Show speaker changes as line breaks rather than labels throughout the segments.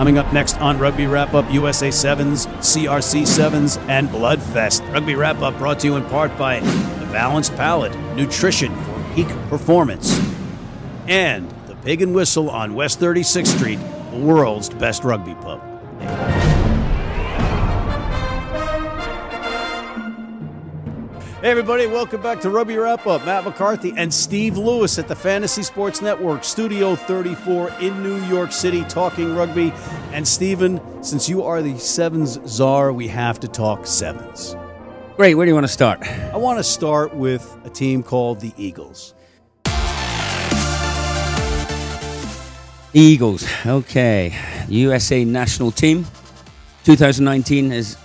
Coming up next on Rugby Wrap Up, USA 7s, CRC 7s, and Bloodfest. Rugby Wrap Up brought to you in part by The Balanced Palate, nutrition for peak performance, and The Pig and Whistle on West 36th Street, the world's best rugby pub. Hey, everybody, welcome back to Rugby Wrap Up. Matt McCarthy and Steve Lewis at the Fantasy Sports Network, Studio 34 in New York City, talking rugby. And, Steven, since you are the Sevens czar, we have to talk Sevens.
Great. Where do you want to start?
I want to start with a team called the Eagles.
Eagles. Okay. USA national team. 2019 is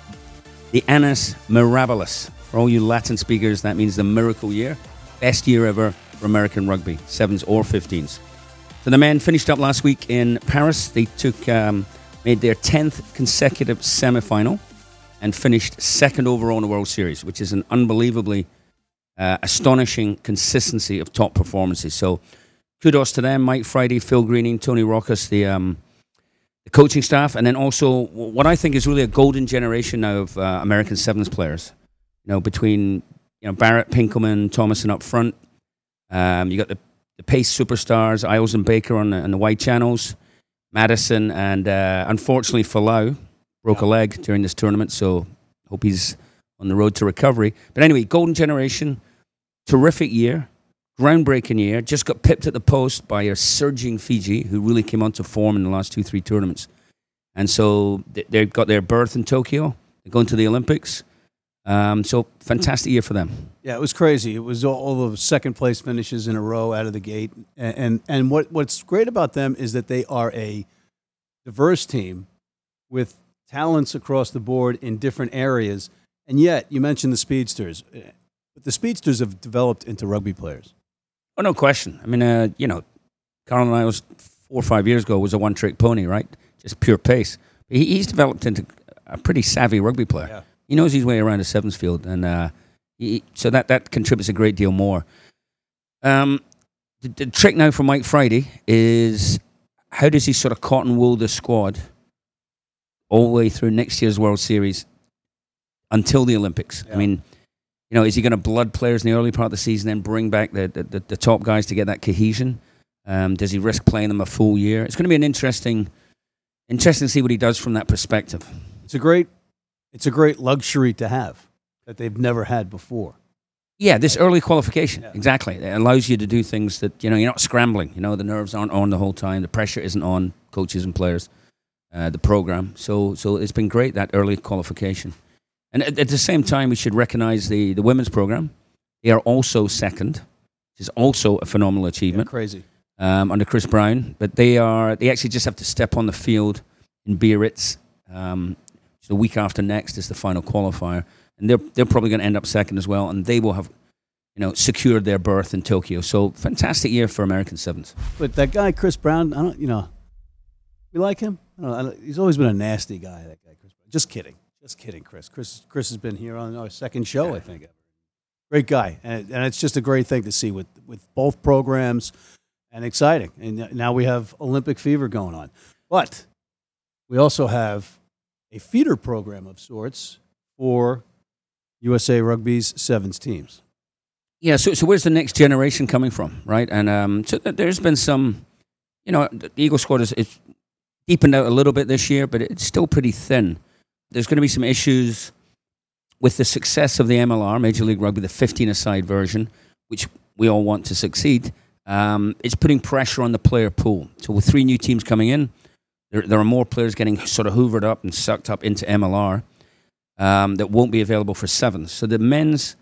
the Annus Mirabilis. For all you Latin speakers, that means the miracle year. Best year ever for American rugby, sevens or 15s. So the men finished up last week in Paris. They took um, made their 10th consecutive semi final and finished second overall in the World Series, which is an unbelievably uh, astonishing consistency of top performances. So kudos to them, Mike Friday, Phil Greening, Tony Rockes, the, um, the coaching staff, and then also what I think is really a golden generation now of uh, American Sevens players you know, between you know Barrett, Pinkelman, Thomason up front. Um, you got the, the pace superstars, Isles and Baker on the, on the wide channels, Madison, and uh, unfortunately Folau broke yeah. a leg during this tournament, so hope he's on the road to recovery. But anyway, golden generation, terrific year, groundbreaking year. Just got pipped at the post by a surging Fiji who really came onto form in the last two, three tournaments. And so they've got their berth in Tokyo. They're going to the Olympics. Um, so fantastic year for them.
Yeah, it was crazy. It was all, the second place finishes in a row out of the gate, and, and and what what's great about them is that they are a diverse team with talents across the board in different areas. And yet, you mentioned the speedsters, but the speedsters have developed into rugby players.
Oh, no question. I mean, uh, you know, Carl and I was four or five years ago was a one-trick pony, right? Just pure pace. He, he's developed into a pretty savvy rugby player. Yeah. He knows his way around a sevens field, and uh, he, so that that contributes a great deal more. Um, the, the, trick now for Mike Friday is how does he sort of cotton wool the squad all the way through next year's World Series until the Olympics? Yeah. I mean, you know, is he going to blood players in the early part of the season and bring back the, the, the top guys to get that cohesion? Um, does he risk playing them a full year? It's going to be an interesting, interesting to see what he does from that perspective.
It's a great it's a great luxury to have that they've never had before.
Yeah, this early qualification, yeah. exactly. It allows you to do things that, you know, you're not scrambling. You know, the nerves aren't on the whole time. The pressure isn't on coaches and players, uh, the program. So, so it's been great, that early qualification. And at, at, the same time, we should recognize the, the women's program. They are also second, which is also a phenomenal achievement.
Yeah, crazy.
Um, under Chris Brown. But they are, they actually just have to step on the field in Biarritz um, so the week after next is the final qualifier, and they're they're probably going to end up second as well, and they will have, you know, secured their berth in Tokyo. So fantastic year for American sevens.
But that guy Chris Brown, I don't, you know, we like him. He's always been a nasty guy. That guy Chris. Brown. Just kidding, just kidding, Chris. Chris Chris has been here on our second show, yeah. I think. Great guy, and, and it's just a great thing to see with with both programs, and exciting. And now we have Olympic fever going on, but we also have a feeder program of sorts for USA Rugby's sevens teams.
Yeah, so, so where's the next generation coming from, right? And um, so there's been some, you know, the Eagle squad is, deepened out a little bit this year, but it's still pretty thin. There's going to be some issues with the success of the MLR, Major League Rugby, the 15 aside version, which we all want to succeed. Um, it's putting pressure on the player pool. So with three new teams coming in, there, there are more players getting sort of hoovered up and sucked up into MLR um, that won't be available for sevens. So the men's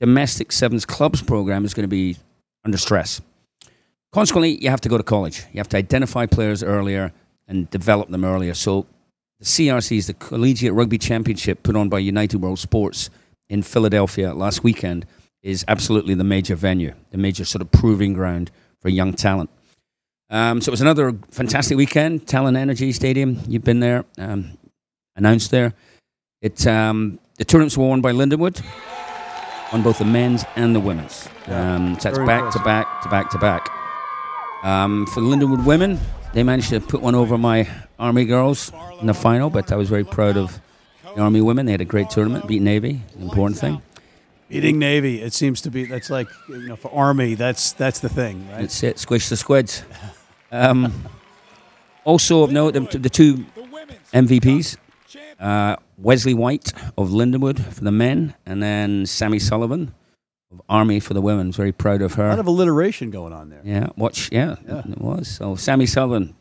domestic sevens clubs program is going to be under stress. Consequently, you have to go to college. You have to identify players earlier and develop them earlier. So the CRC is the Collegiate Rugby Championship put on by United World Sports in Philadelphia last weekend is absolutely the major venue, the major sort of proving ground for young talent. Um, so it was another fantastic weekend. Talen Energy Stadium, you've been there, um, announced there. It um, the tournaments were won by Lindenwood on both the men's and the women's. Um, so that's back impressive. to back to back to back. Um, for the Lindenwood women, they managed to put one over my Army girls in the final, but I was very proud of the Army women. They had a great tournament, beat Navy, an important thing.
Beating Navy, it seems to be that's like you know for Army, that's that's the thing, right?
That's it. Squish the squids. Um, also of note, the, the two MVPs, uh, Wesley White of Lindenwood for the men, and then Sammy Sullivan of Army for the women. Very proud of her.
A lot of alliteration going on there.
Yeah, watch. Yeah,
Yeah.
it was. So Sammy Sullivan.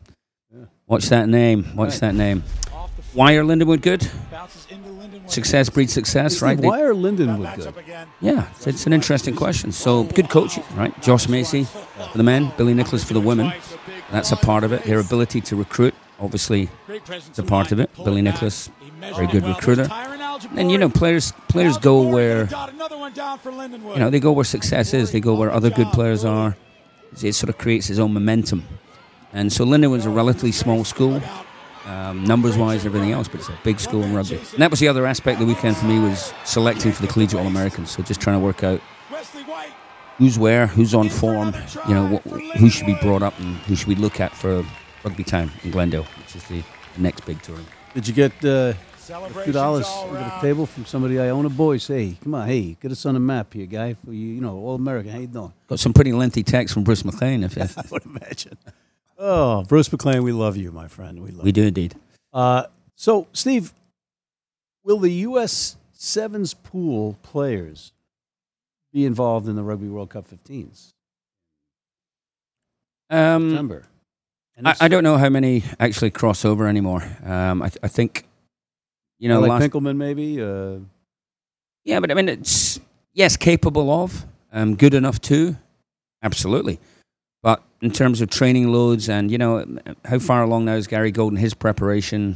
Watch that name. Watch
Right.
that name. Why are Lindenwood good? Success breeds success,
Steve,
right? They-
why are Lindenwood good?
yeah, it's, it's an interesting question. So good coaching, right? Josh Macy for the men, Billy Nicholas for the women. That's a part of it. Their ability to recruit, obviously, is a part of it. Billy Nicholas, very good recruiter. And you know, players players go where you know they go where success is. They go where other good players are. It sort of creates its own momentum. And so Lindenwood's a relatively small school, um, numbers wise, everything else, but it's a big school in rugby. And that was the other aspect of the weekend for me was selecting for the collegiate All Americans. So just trying to work out who's where, who's on form, you know, wh- who should be brought up and who should we look at for Rugbytown in Glendale, which is the, the next big tournament.
Did you get uh, a few dollars under the table from somebody I own a boys? Hey, come on, hey, get us on a map here, guy. For you, you know, all American. How you doing?
Got some pretty lengthy text from Bruce McLean, if, if
I would imagine. Oh, Bruce McLean, we love you, my friend. We love
we do indeed.
Uh, so, Steve, will the U.S. Sevens pool players be involved in the Rugby World Cup 15s
Um,
September?
I, I don't know how many actually cross over anymore. Um, I, th- I think, you know,
like Pinkelman, maybe. Uh,
yeah, but I mean, it's yes, capable of, um, good enough to, absolutely. But in terms of training loads and you know how far along now is Gary Gold in his preparation?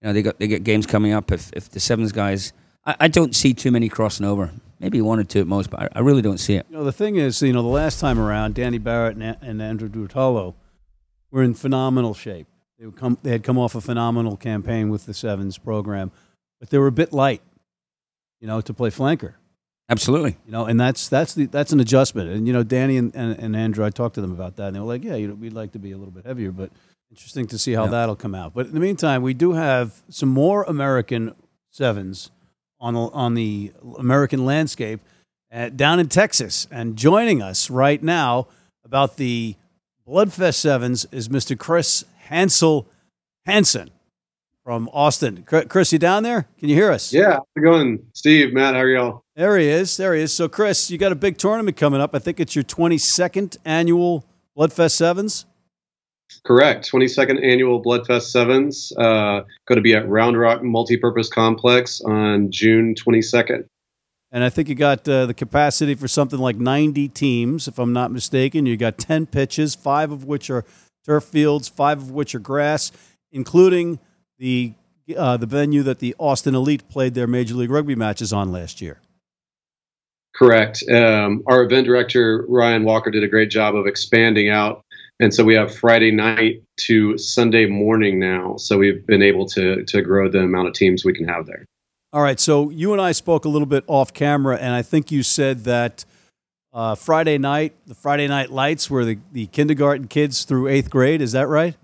You know they got they get games coming up. If if the sevens guys, I, I don't see too many crossing over. Maybe one or two at most, but I, I really don't see it.
You know, the thing is, you know, the last time around, Danny Barrett and, and Andrew Durutalo were in phenomenal shape. They, come, they had come off a phenomenal campaign with the Sevens program, but they were a bit light, you know, to play flanker.
Absolutely.
You know, and that's that's the that's an adjustment. And you know, Danny and, and, and Andrew, I talked to them about that, and they were like, "Yeah, you know, we'd like to be a little bit heavier, but interesting to see how
Yeah.
that'll come out." But in the meantime, we do have some more American sevens on the, on the American landscape uh, down in Texas, and joining us right now about the Bloodfest Sevens is Mr. Chris Hansel Hansen from Austin. Chris, Chris, you down there? Can you hear us?
Yeah, how's it going? Steve, Matt, how are y'all?
There he is. There he is. So, Chris, you got a big tournament coming up. I think it's your 22nd annual Bloodfest Sevens.
Correct. 22nd annual Bloodfest Sevens. Uh, going to be at Round Rock Multipurpose Complex on June 22nd.
And I think you got uh, the capacity for something like 90 teams, if I'm not mistaken. You got 10 pitches, five of which are turf fields, five of which are grass, including the, uh, the venue that the Austin Elite played their Major League Rugby matches on last year.
Correct. Um, our event director, Ryan Walker, did a great job of expanding out. And so we have Friday night to Sunday morning now. So we've been able to, to grow the amount of teams we can have there.
All right. So you and I spoke a little bit off camera, and I think you said that uh, Friday night, the Friday night lights were the, the kindergarten kids through eighth grade. Is that right?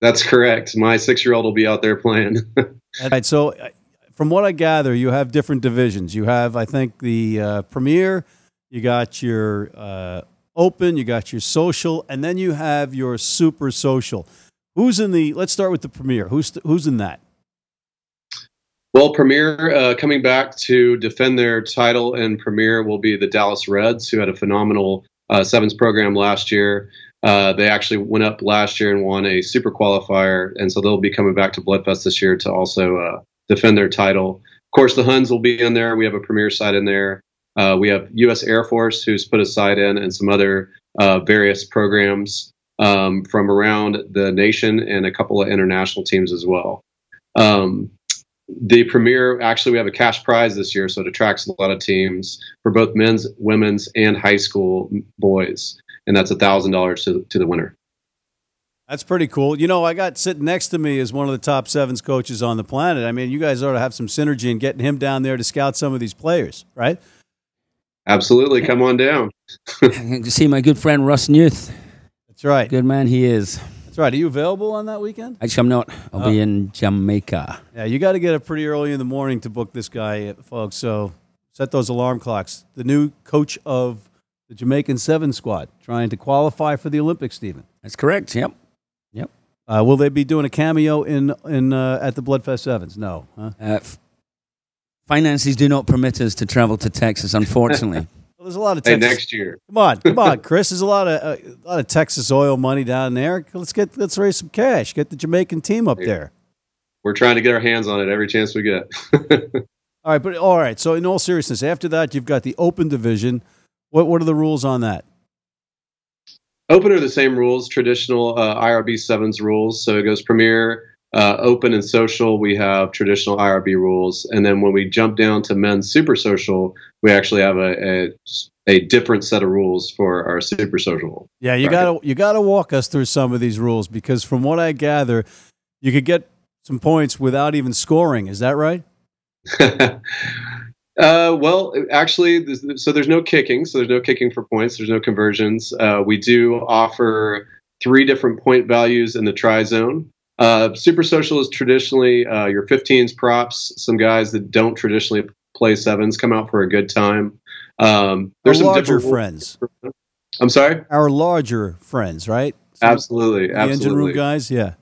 That's correct. My six year old will be out there playing.
All right. So, uh, from what I gather, you have different divisions. You have, I think, the uh, premier, you got your uh, open, you got your social, and then you have your super social. Who's in the? Let's start with the premier. Who's who's in that?
Well, Premier uh, coming back to defend their title and Premier will be the Dallas Reds, who had a phenomenal uh, sevens program last year. Uh, they actually went up last year and won a super qualifier, and so they'll be coming back to Bloodfest this year to also uh, defend their title. Of course, the Huns will be in there. We have a Premier side in there. Uh, we have U.S. Air Force, who's put a side in, and some other uh, various programs um, from around the nation, and a couple of international teams as well. Um, the premier actually we have a cash prize this year so it attracts a lot of teams for both men's women's and high school boys and that's a thousand dollars to to the winner
That's pretty cool. You know, I got sitting next to me is one of the top sevens coaches on the planet. I mean, you guys ought to have some synergy in getting him down there to scout some of these players, right?
Absolutely come on down
to see my good friend Russ Newth.
That's right.
Good man he is.
That's That's right. Are you available on that weekend?
Actually, I'm not. I'll
Oh.
be in Jamaica.
Yeah, you got to get up pretty early in the morning to book this guy, folks. So set those alarm clocks. The new coach of the Jamaican Seven squad, trying to qualify for the Olympics. Stephen,
That's correct. Yep. Yep.
uh, will they be doing a cameo in in uh, at the Bloodfest Sevens? No, huh?
Uh, f- finances do not permit us to travel to Texas, unfortunately.
Well, there's a lot of
Hey,
Texas.
next year.
Come on, come on, Chris. There's a lot of uh, a lot of Texas oil money down there. Let's get let's raise some cash. Get the Jamaican team up there.
We're trying to get our hands on it every chance we get.
All right, but all right. So in all seriousness, after that, you've got the Open division. What what are the rules on that?
Open are the same rules, traditional uh, IRB sevens rules. So it goes Premier, uh, Open, and Social. We have traditional IRB rules, and then when we jump down to men's Super Social, we actually have a a, a different set of rules for our Super Social.
Yeah, you
Right.
gotta you gotta walk us through some of these rules because from what I gather, you could get some points without even scoring. Is that right?
uh, well, actually, there's- so there's no kicking. So there's no kicking for points. There's no conversions. Uh, we do offer three different point values in the try zone. Uh, Super Social is traditionally uh, your 15s props. Some guys that don't traditionally play sevens come out for a good time. Um,
Our
there's some
larger friends,
I'm sorry.
our larger friends, right? Some-
Absolutely,
the engine room guys. Yeah.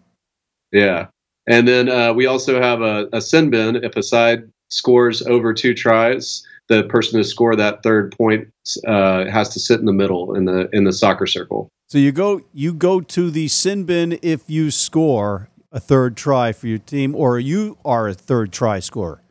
Yeah. And then uh, we also have a, a sin bin. If a side scores over two tries, the person to score that third point uh, has to sit in the middle in the in the soccer circle.
So you go you go to the sin bin if you score a third try for your team, or you are a third try scorer.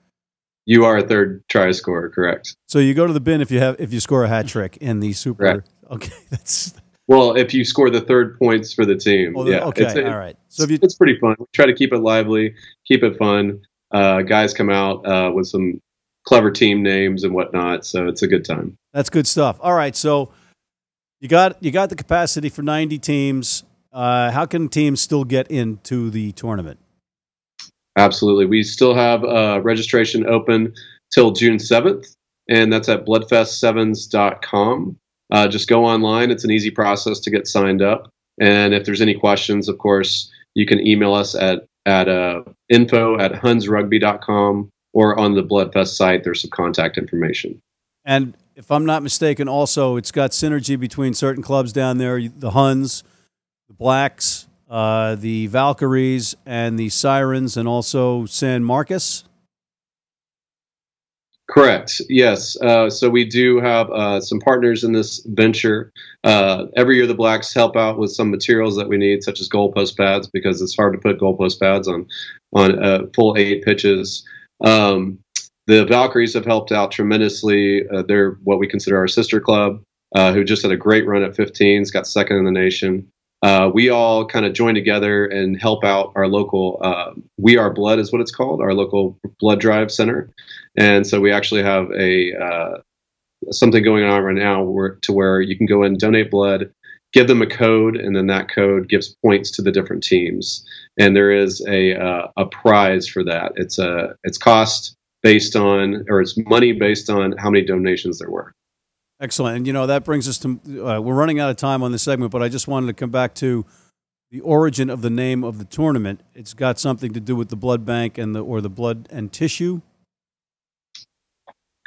You are a third try scorer, correct?
So you go to the bin if you have if you score a hat trick in the super.
Correct.
Okay, that's
Well, if you score the third points for the team,
oh,
yeah,
okay.
it's,
all right. So if you
it's pretty fun. We try to keep it lively, keep it fun. Uh, guys come out uh, with some clever team names and whatnot, so it's a good time.
That's good stuff. All right, so you got you got the capacity for 90 teams. Uh, how can teams still get into the tournament?
Absolutely. We still have uh, registration open till June 7th, and that's at bloodfest7s.com. Uh, just go online. It's an easy process to get signed up. And if there's any questions, of course, you can email us at, at uh, info at hunsrugby.com or on the Bloodfest site. There's some contact information.
And if I'm not mistaken, also it's got synergy between certain clubs down there: the Huns, the Blacks, uh, the Valkyries, and the Sirens, and also San Marcos.
Correct. Yes. Uh, so we do have uh, some partners in this venture. Uh, every year, the Blacks help out with some materials that we need, such as goalpost pads, because it's hard to put goalpost pads on on uh, full eight pitches. Um, the Valkyries have helped out tremendously. Uh, they're what we consider our sister club, uh, who just had a great run at 15s, got second in the nation. Uh, we all kind of join together and help out our local. Uh, we Are Blood is what it's called, our local blood drive center. And so we actually have a uh, something going on right now where, to where you can go and donate blood, give them a code, and then that code gives points to the different teams. And there is a uh, a prize for that. It's a it's cost based on or it's money based on how many donations there were.
Excellent. And you know that brings us to uh, we're running out of time on this segment, but I just wanted to come back to the origin of the name of the tournament. It's got something to do with the blood bank and the or the blood and tissue.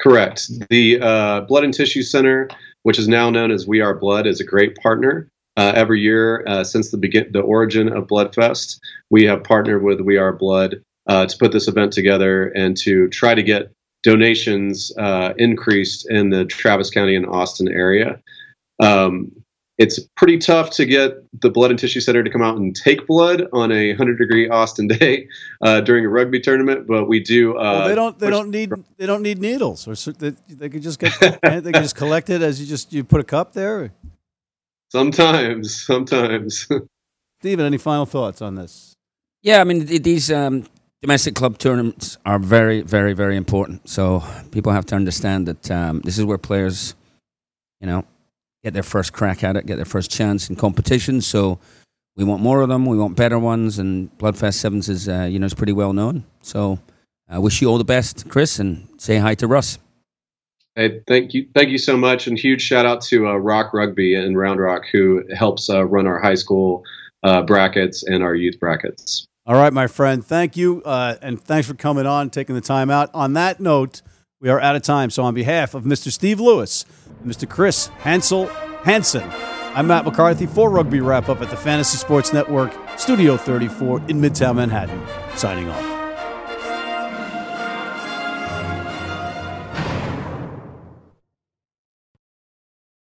Correct. The uh, Blood and Tissue Center, which is now known as We Are Blood, is a great partner. Uh, every year uh, since the begin the origin of Bloodfest, we have partnered with We Are Blood uh, to put this event together and to try to get donations uh, increased in the Travis County and Austin area. Um, it's pretty tough to get the Blood and Tissue Center to come out and take blood on a 100 degree Austin day uh, during a rugby tournament, but we do. Uh,
well, they don't. They don't need. They don't need needles, or so they, they could just get. they could just collect it as you just you put a cup there.
Sometimes, sometimes.
Stephen, any final thoughts on this?
Yeah, I mean these um, domestic club tournaments are very, very, very important. So people have to understand that um, this is where players, you know, get their first crack at it, get their first chance in competition. So we want more of them. We want better ones, and Bloodfest Sevens is, uh, you know, is pretty well known. So I wish you all the best, Chris, and say hi to Russ.
Hey, thank you, thank you so much, and huge shout out to uh, Rock Rugby in Round Rock, who helps uh, run our high school uh, brackets and our youth brackets.
All right, my friend. Thank you, uh, and thanks for coming on, taking the time out. On that note, we are out of time. So, on behalf of Mr. Steve Lewis, Mr. Chris Hansel Hansen, I'm Matt McCarthy for Rugby Wrap Up at the Fantasy Sports Network, Studio 34 in Midtown Manhattan. Signing off.